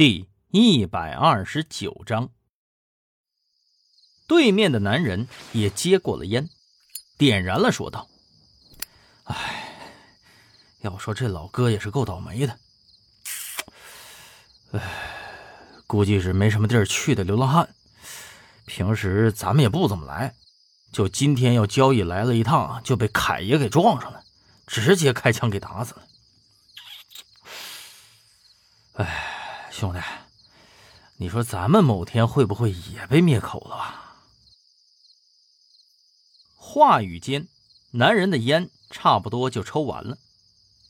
第一百二十九章，对面的男人也接过了烟，点燃了，说道：“哎，要说这老哥也是够倒霉的。哎，估计是没什么地儿去的流浪汉。平时咱们也不怎么来，就今天要交易来了一趟，就被凯爷给撞上了，直接开枪给打死了。哎。”兄弟，你说咱们某天会不会也被灭口了吧？话语间，男人的烟差不多就抽完了，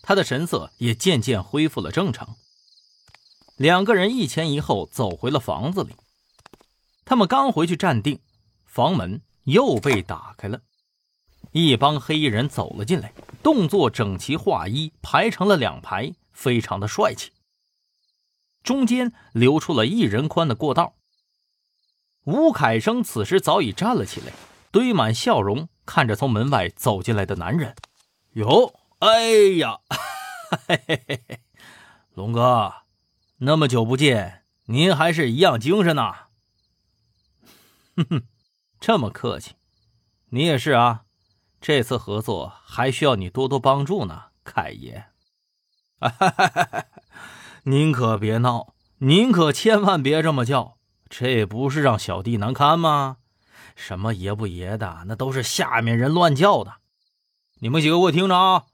他的神色也渐渐恢复了正常。两个人一前一后走回了房子里。他们刚回去站定，房门又被打开了，一帮黑衣人走了进来，动作整齐划一，排成了两排，非常的帅气。中间留出了一人宽的过道。吴凯生此时早已站了起来，堆满笑容看着从门外走进来的男人。哟，哎呀，嘿嘿嘿，龙哥，那么久不见，您还是一样精神呐。哼哼，这么客气，你也是啊。这次合作还需要你多多帮助呢，凯爷。哈哈哈哈哈。您可别闹，您可千万别这么叫，这不是让小弟难堪吗？什么爷不爷的，那都是下面人乱叫的。你们几个给我听着啊，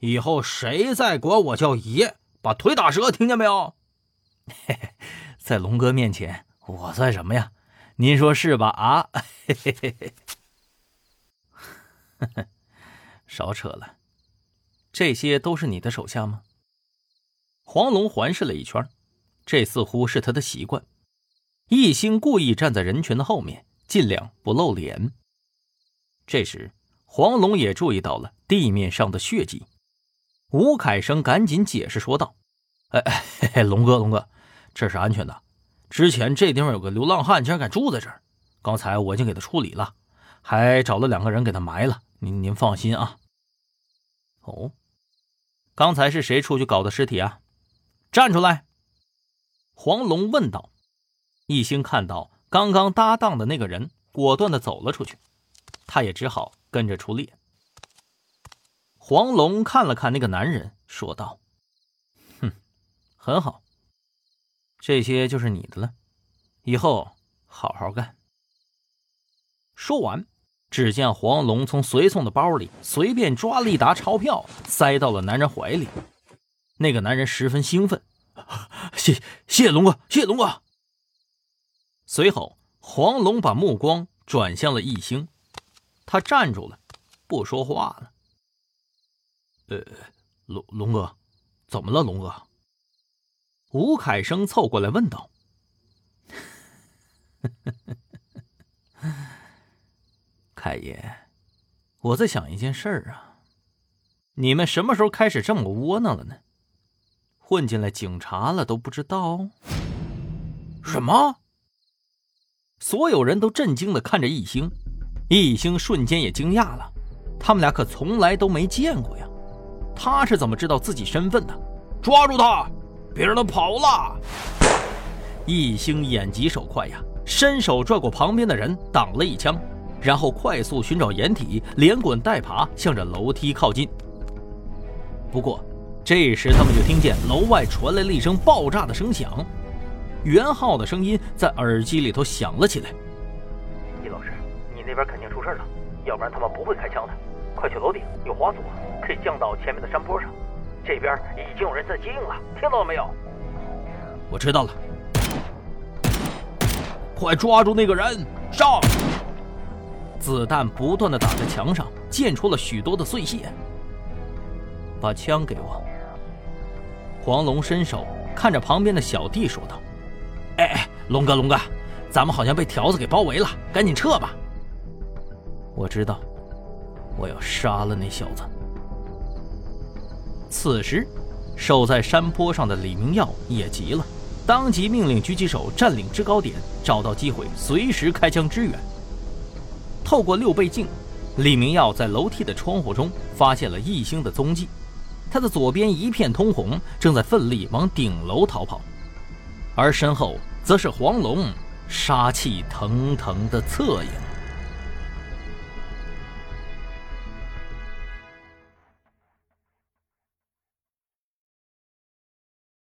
以后谁再管我叫爷，把腿打折，听见没有？嘿嘿，在龙哥面前，我算什么呀？您说是吧？啊？嘿嘿嘿嘿，少扯了，这些都是你的手下吗？黄龙环视了一圈，这似乎是他的习惯。一心故意站在人群的后面，尽量不露脸。这时，黄龙也注意到了地面上的血迹。吴凯生赶紧解释说道：“哎哎，龙哥，龙哥，这是安全的。之前这地方有个流浪汉，竟然敢住在这儿。刚才我已经给他处理了，还找了两个人给他埋了。您您放心啊。”哦，刚才是谁出去搞的尸体啊？站出来！黄龙问道。一星看到刚刚搭档的那个人，果断的走了出去，他也只好跟着出列。黄龙看了看那个男人，说道：“哼，很好，这些就是你的了，以后好好干。”说完，只见黄龙从随从的包里随便抓了一沓钞票，塞到了男人怀里。那个男人十分兴奋，谢谢谢龙哥，谢谢龙哥。随后，黄龙把目光转向了易星，他站住了，不说话了。呃，龙龙哥，怎么了，龙哥？吴凯生凑过来问道。凯爷，我在想一件事儿啊，你们什么时候开始这么窝囊了呢？混进来警察了都不知道？什么？所有人都震惊的看着易星，易星瞬间也惊讶了。他们俩可从来都没见过呀，他是怎么知道自己身份的？抓住他，别让他跑了！易星眼疾手快呀，伸手拽过旁边的人挡了一枪，然后快速寻找掩体，连滚带爬向着楼梯靠近。不过。这时，他们就听见楼外传来了一声爆炸的声响，袁浩的声音在耳机里头响了起来：“易老师，你那边肯定出事了，要不然他们不会开枪的。快去楼顶，有滑索，可以降到前面的山坡上。这边已经有人在接应了，听到了没有？”“我知道了。”“快抓住那个人，上！”子弹不断的打在墙上，溅出了许多的碎屑。把枪给我。黄龙伸手看着旁边的小弟说道：“哎哎，龙哥龙哥，咱们好像被条子给包围了，赶紧撤吧。”我知道，我要杀了那小子。此时，守在山坡上的李明耀也急了，当即命令狙击手占领制高点，找到机会随时开枪支援。透过六倍镜，李明耀在楼梯的窗户中发现了异星的踪迹。他的左边一片通红正在奋力往顶楼逃跑。而身后则是黄龙杀气腾腾的侧影。